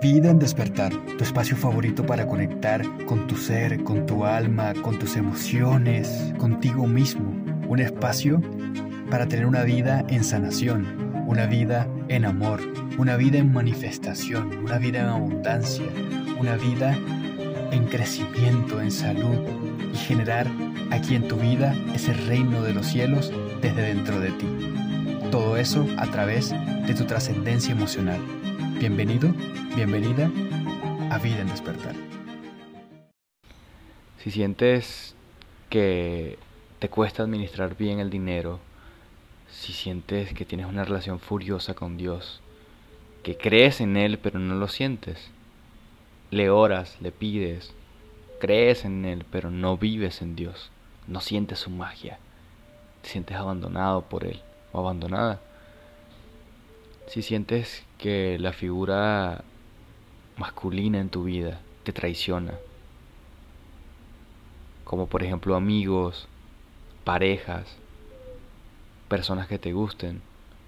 Vida en despertar, tu espacio favorito para conectar con tu ser, con tu alma, con tus emociones, contigo mismo. Un espacio para tener una vida en sanación, una vida en amor, una vida en manifestación, una vida en abundancia, una vida en crecimiento, en salud y generar aquí en tu vida ese reino de los cielos desde dentro de ti. Todo eso a través de tu trascendencia emocional. Bienvenido, bienvenida a Vida en Despertar. Si sientes que te cuesta administrar bien el dinero, si sientes que tienes una relación furiosa con Dios, que crees en Él pero no lo sientes, le oras, le pides, crees en Él pero no vives en Dios, no sientes su magia, te sientes abandonado por Él o abandonada. Si sientes que la figura masculina en tu vida te traiciona, como por ejemplo amigos, parejas, personas que te gusten,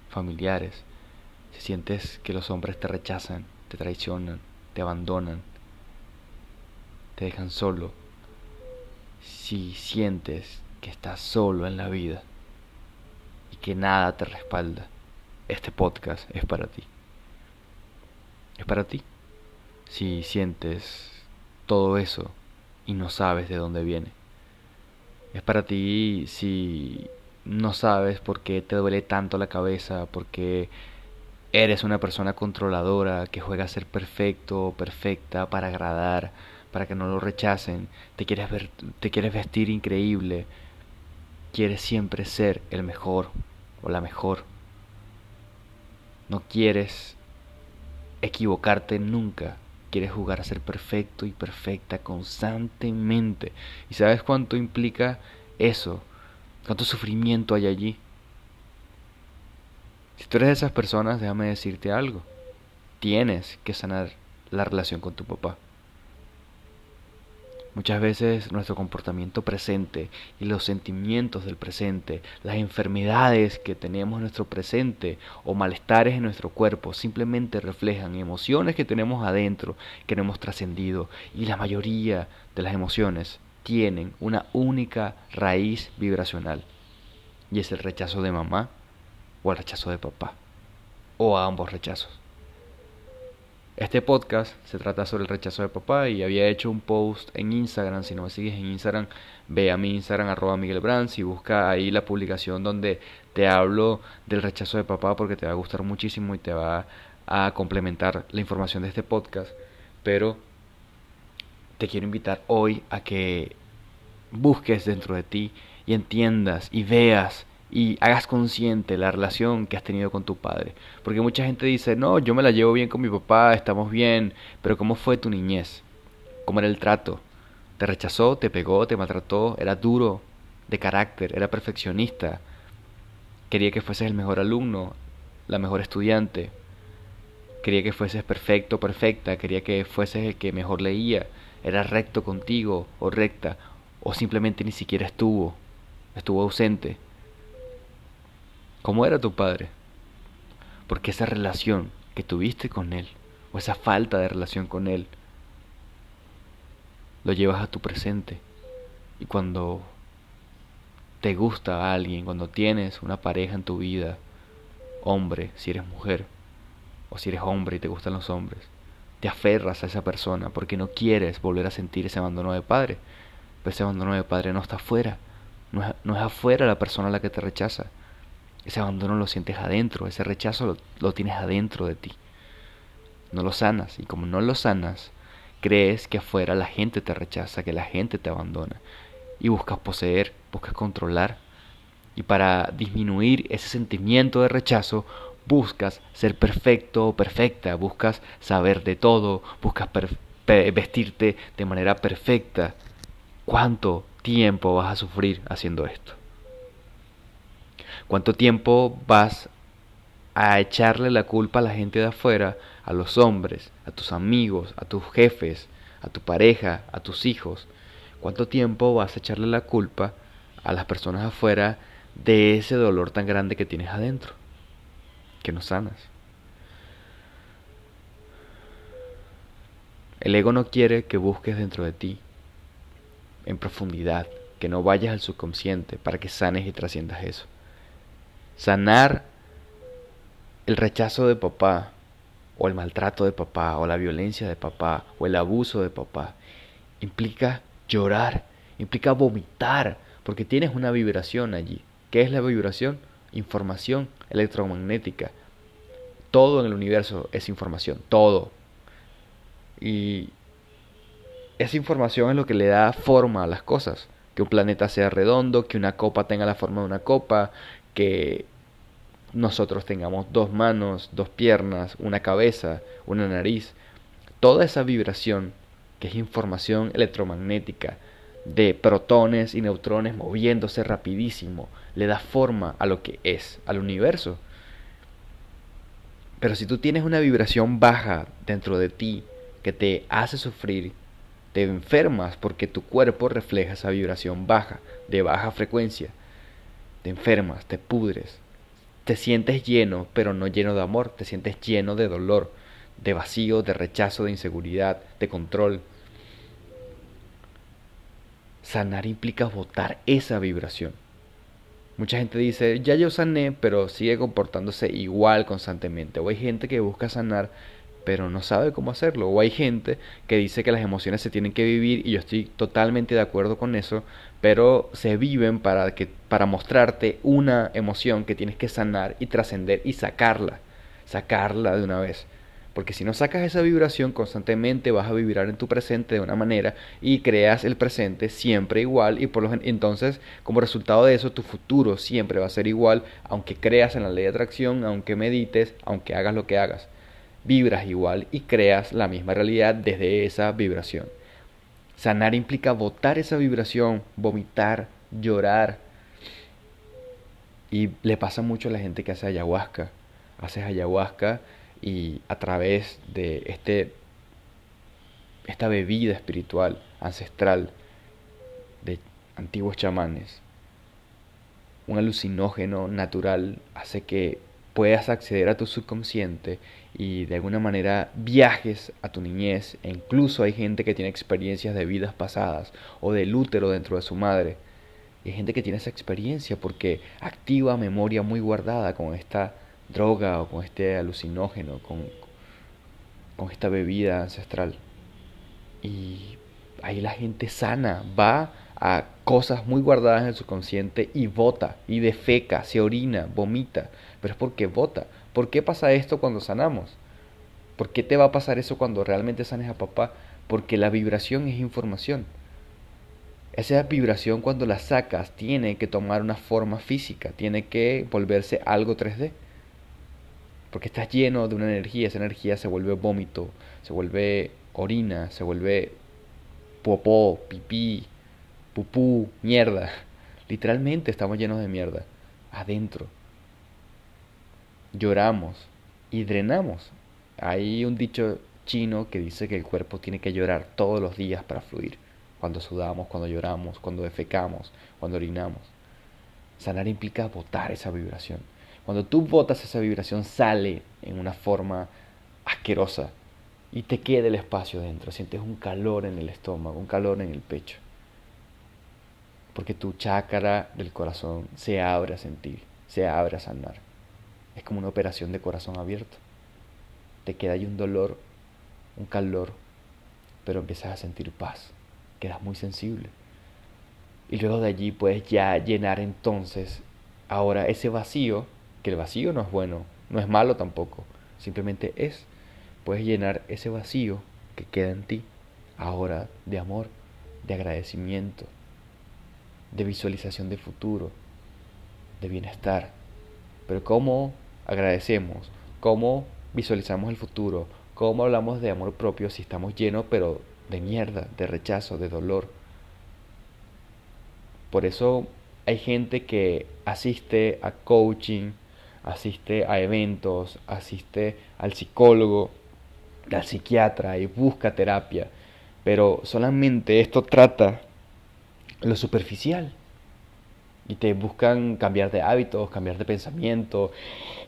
familiares, si sientes que los hombres te rechazan, te traicionan, te abandonan, te dejan solo, si sientes que estás solo en la vida y que nada te respalda, este podcast es para ti. Es para ti. Si sientes todo eso y no sabes de dónde viene. Es para ti si no sabes por qué te duele tanto la cabeza, porque eres una persona controladora que juega a ser perfecto o perfecta para agradar, para que no lo rechacen, te quieres ver, te quieres vestir increíble, quieres siempre ser el mejor o la mejor. No quieres equivocarte nunca. Quieres jugar a ser perfecto y perfecta constantemente. ¿Y sabes cuánto implica eso? ¿Cuánto sufrimiento hay allí? Si tú eres de esas personas, déjame decirte algo. Tienes que sanar la relación con tu papá. Muchas veces nuestro comportamiento presente y los sentimientos del presente, las enfermedades que tenemos en nuestro presente o malestares en nuestro cuerpo simplemente reflejan emociones que tenemos adentro, que no hemos trascendido y la mayoría de las emociones tienen una única raíz vibracional y es el rechazo de mamá o el rechazo de papá o a ambos rechazos. Este podcast se trata sobre el rechazo de papá y había hecho un post en Instagram. Si no me sigues en Instagram, ve a mi Instagram arroba Miguel Brands y busca ahí la publicación donde te hablo del rechazo de papá porque te va a gustar muchísimo y te va a complementar la información de este podcast. Pero te quiero invitar hoy a que busques dentro de ti y entiendas y veas y hagas consciente la relación que has tenido con tu padre. Porque mucha gente dice, no, yo me la llevo bien con mi papá, estamos bien, pero ¿cómo fue tu niñez? ¿Cómo era el trato? ¿Te rechazó, te pegó, te maltrató? ¿Era duro de carácter? ¿Era perfeccionista? ¿Quería que fueses el mejor alumno, la mejor estudiante? ¿Quería que fueses perfecto, perfecta? ¿Quería que fueses el que mejor leía? ¿Era recto contigo o recta? ¿O simplemente ni siquiera estuvo? ¿Estuvo ausente? ¿Cómo era tu padre? Porque esa relación que tuviste con él, o esa falta de relación con él, lo llevas a tu presente. Y cuando te gusta a alguien, cuando tienes una pareja en tu vida, hombre, si eres mujer, o si eres hombre y te gustan los hombres, te aferras a esa persona porque no quieres volver a sentir ese abandono de padre. Pero ese abandono de padre no está afuera, no es, no es afuera la persona a la que te rechaza, ese abandono lo sientes adentro, ese rechazo lo, tienes adentro de ti. No lo sanas y como no lo sanas, crees que afuera la gente te rechaza, que la gente te abandona. Y buscas poseer, buscas controlar. Y para disminuir ese sentimiento de rechazo, buscas ser perfecto o perfecta, buscas saber de todo, buscas vestirte de manera perfecta. ¿Cuánto tiempo vas a sufrir haciendo esto? ¿Cuánto tiempo vas a echarle la culpa a la gente de afuera, a los hombres, a tus amigos, a tus jefes, a tu pareja, a tus hijos? ¿Cuánto tiempo vas a echarle la culpa a las personas afuera de ese dolor tan grande que tienes adentro? Que no sanas. El ego no quiere que busques dentro de ti, en profundidad, que no vayas al subconsciente para que sanes y trasciendas eso. Sanar el rechazo de papá, o el maltrato de papá, o la violencia de papá, o el abuso de papá, implica llorar, implica vomitar, porque tienes una vibración allí. ¿Qué es la vibración? Información electromagnética. Todo en el universo es información, todo. Y esa información es lo que le da forma a las cosas. Que un planeta sea redondo, que una copa tenga la forma de una copa, que nosotros tengamos dos manos, dos piernas, una cabeza, una nariz. Toda esa vibración, que es información electromagnética, de protones y neutrones moviéndose rapidísimo, le da forma a lo que es, al universo. Pero si tú tienes una vibración baja dentro de ti que te hace sufrir, te enfermas porque tu cuerpo refleja esa vibración baja, de baja frecuencia. Te enfermas, te pudres, te sientes lleno, pero no lleno de amor, te sientes lleno de dolor, de vacío, de rechazo, de inseguridad, de control. Sanar implica botar esa vibración. Mucha gente dice, ya yo sané, pero sigue comportándose igual constantemente. O hay gente que busca sanar, pero no sabe cómo hacerlo. O hay gente que dice que las emociones se tienen que vivir, y yo estoy totalmente de acuerdo con eso, pero se viven para, que, para mostrarte una emoción que tienes que sanar y trascender y sacarla. Sacarla de una vez. Porque si no sacas esa vibración constantemente vas a vibrar en tu presente de una manera y creas el presente siempre igual y por lo entonces como resultado de eso tu futuro siempre va a ser igual aunque creas en la ley de atracción, aunque medites, aunque hagas lo que hagas. Vibras igual y creas la misma realidad desde esa vibración. Sanar implica botar esa vibración, vomitar, llorar. Y le pasa mucho a la gente que hace ayahuasca. Haces ayahuasca y a través de este, esta bebida espiritual ancestral de antiguos chamanes, un alucinógeno natural hace que puedas acceder a tu subconsciente y de alguna manera viajes a tu niñez e incluso hay gente que tiene experiencias de vidas pasadas o del útero dentro de su madre. hay gente que tiene esa experiencia porque activa memoria muy guardada con esta droga o con este alucinógeno, con, con esta bebida ancestral. Y ahí la gente sana va a cosas muy guardadas en su consciente y vota, y defeca, se orina, vomita. Pero es porque vota. ¿Por qué pasa esto cuando sanamos? ¿Por qué te va a pasar eso cuando realmente sanes a papá? Porque la vibración es información. Esa vibración cuando la sacas tiene que tomar una forma física, tiene que volverse algo 3D porque estás lleno de una energía, esa energía se vuelve vómito, se vuelve orina, se vuelve popó, pipí, pupú, mierda. Literalmente estamos llenos de mierda, adentro. Lloramos y drenamos. Hay un dicho chino que dice que el cuerpo tiene que llorar todos los días para fluir. Cuando sudamos, cuando lloramos, cuando defecamos, cuando orinamos. Sanar implica botar esa vibración. Cuando tú botas esa vibración sale en una forma asquerosa y te queda el espacio dentro. Sientes un calor en el estómago, un calor en el pecho. Porque tu chácara del corazón se abre a sentir, se abre a sanar. Es como una operación de corazón abierto. Te queda ahí un dolor, un calor, pero empiezas a sentir paz. Quedas muy sensible. Y luego de allí puedes ya llenar entonces ahora ese vacío que el vacío no es bueno, no es malo tampoco, simplemente es. Puedes llenar ese vacío que queda en ti ahora de amor, de agradecimiento, de visualización de futuro, de bienestar. Pero ¿cómo agradecemos? ¿Cómo visualizamos el futuro? ¿Cómo hablamos de amor propio si estamos llenos pero de mierda, de rechazo, de dolor? Por eso hay gente que asiste a coaching, asiste a eventos, asiste al psicólogo, al psiquiatra y busca terapia. Pero solamente esto trata lo superficial. Y te buscan cambiar de hábitos, cambiar de pensamiento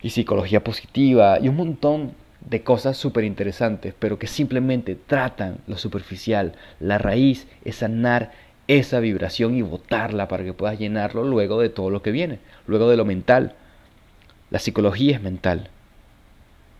y psicología positiva y un montón de cosas súper interesantes, pero que simplemente tratan lo superficial. La raíz es sanar esa vibración y botarla para que puedas llenarlo luego de todo lo que viene, luego de lo mental. La psicología es mental.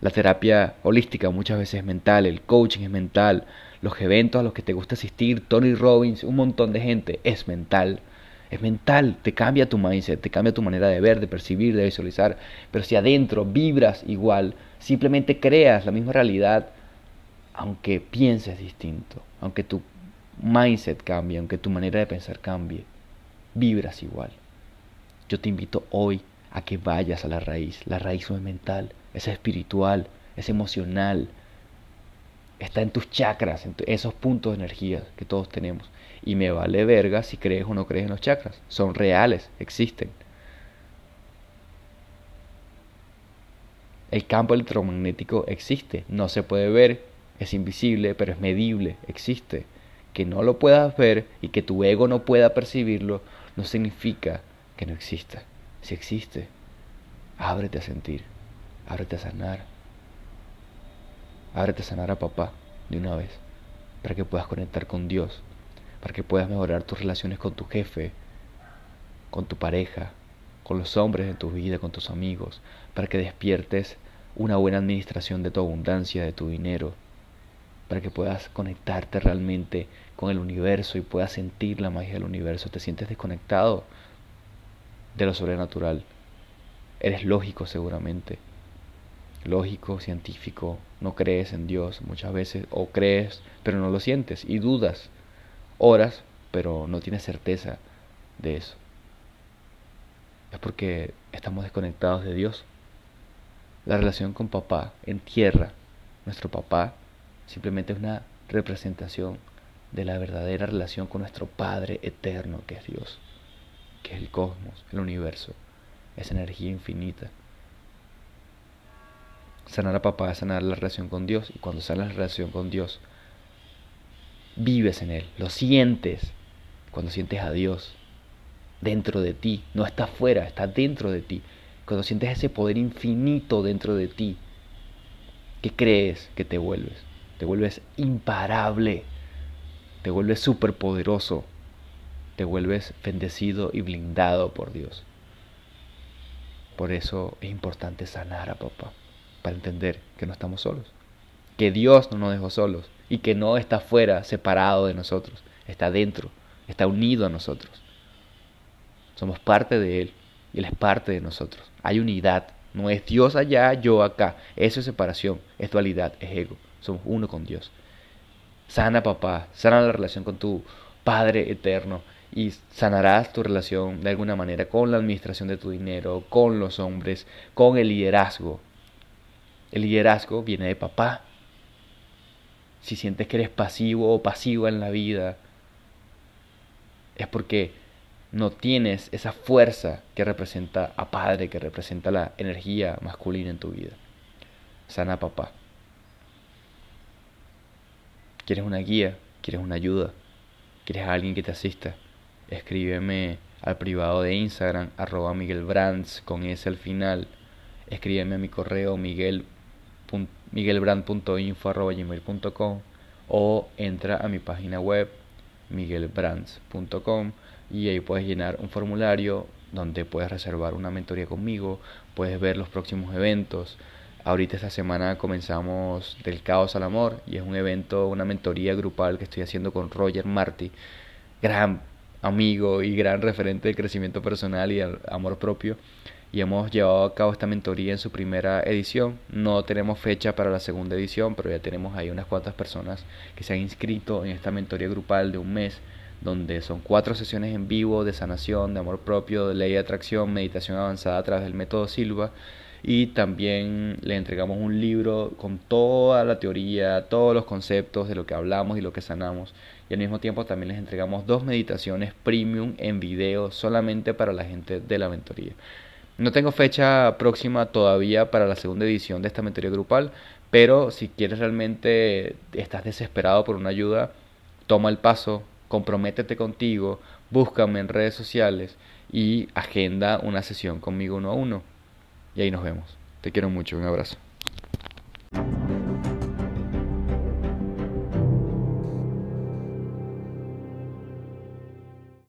La terapia holística muchas veces es mental, el coaching es mental, los eventos a los que te gusta asistir, Tony Robbins, un montón de gente, es mental. Es mental, te cambia tu mindset, te cambia tu manera de ver, de percibir, de visualizar. Pero si adentro vibras igual, simplemente creas la misma realidad, aunque pienses distinto, aunque tu mindset cambie, aunque tu manera de pensar cambie, vibras igual. Yo te invito hoy a que vayas a la raíz. La raíz no es mental, es espiritual, es emocional. Está en tus chakras, en esos puntos de energía que todos tenemos. Y me vale verga si crees o no crees en los chakras. Son reales, existen. El campo electromagnético existe, no se puede ver, es invisible, pero es medible, existe. Que no lo puedas ver y que tu ego no pueda percibirlo no significa que no exista. Si existe, ábrete a sentir, ábrete a sanar. Ábrete a sanar a papá de una vez, para que puedas conectar con Dios, para que puedas mejorar tus relaciones con tu jefe, con tu pareja, con los hombres de tu vida, con tus amigos, para que despiertes una buena administración de tu abundancia, de tu dinero, para que puedas conectarte realmente con el universo y puedas sentir la magia del universo. Te sientes desconectado de lo sobrenatural. Eres lógico seguramente. Lógico, científico. No crees en Dios muchas veces. O crees, pero no lo sientes. Y dudas horas, pero no tienes certeza de eso. Es porque estamos desconectados de Dios. La relación con papá en tierra, nuestro papá, simplemente es una representación de la verdadera relación con nuestro Padre eterno, que es Dios, que es el cosmos, el universo, esa energía infinita. Sanar a papá es sanar la relación con Dios, y cuando sanas la relación con Dios, vives en Él, lo sientes cuando sientes a Dios dentro de ti, no está afuera, está dentro de ti. Cuando sientes ese poder infinito dentro de ti, ¿qué crees que te vuelves? Te vuelves imparable, te vuelves superpoderoso, te vuelves bendecido y blindado por Dios. Por eso es importante sanar a papá, para entender que no estamos solos, que Dios no nos dejó solos, y que no está fuera, separado de nosotros, está dentro, está unido a nosotros. Somos parte de Él y Él es parte de nosotros. Hay unidad, no es Dios allá, yo acá. Eso es separación, es dualidad, es ego. Somos uno con Dios. Sana papá, sana la relación con tu Padre eterno y sanarás tu relación de alguna manera con la administración de tu dinero, con los hombres, con el liderazgo. El liderazgo viene de papá, si sientes que eres pasivo o pasiva en la vida, es porque no tienes esa fuerza que representa a padre, que representa la energía masculina en tu vida. Sana papá. ¿Quieres una guía? ¿Quieres una ayuda? ¿Quieres a alguien que te asista? Escríbeme al privado de Instagram, arroba Miguel Brands, con ese al final. Escríbeme a mi correo miguel miguelbrand.info.gmail.com o entra a mi página web miguelbrands.com y ahí puedes llenar un formulario donde puedes reservar una mentoría conmigo, puedes ver los próximos eventos. Ahorita esta semana comenzamos del caos al amor y es un evento, una mentoría grupal que estoy haciendo con Roger Marty, gran amigo y gran referente de crecimiento personal y amor propio y hemos llevado a cabo esta mentoría en su primera edición. No tenemos fecha para la segunda edición, pero ya tenemos ahí unas cuantas personas que se han inscrito en esta mentoría grupal de un mes, donde son cuatro sesiones en vivo de sanación, de amor propio, de ley de atracción, meditación avanzada a través del método Silva. Y también le entregamos un libro con toda la teoría, todos los conceptos de lo que hablamos y lo que sanamos. Y al mismo tiempo también les entregamos dos meditaciones premium en video solamente para la gente de la mentoría. No tengo fecha próxima todavía para la segunda edición de esta mentoría grupal, pero si quieres realmente, estás desesperado por una ayuda, toma el paso, comprométete contigo, búscame en redes sociales y agenda una sesión conmigo uno a uno. Y ahí nos vemos. Te quiero mucho, un abrazo.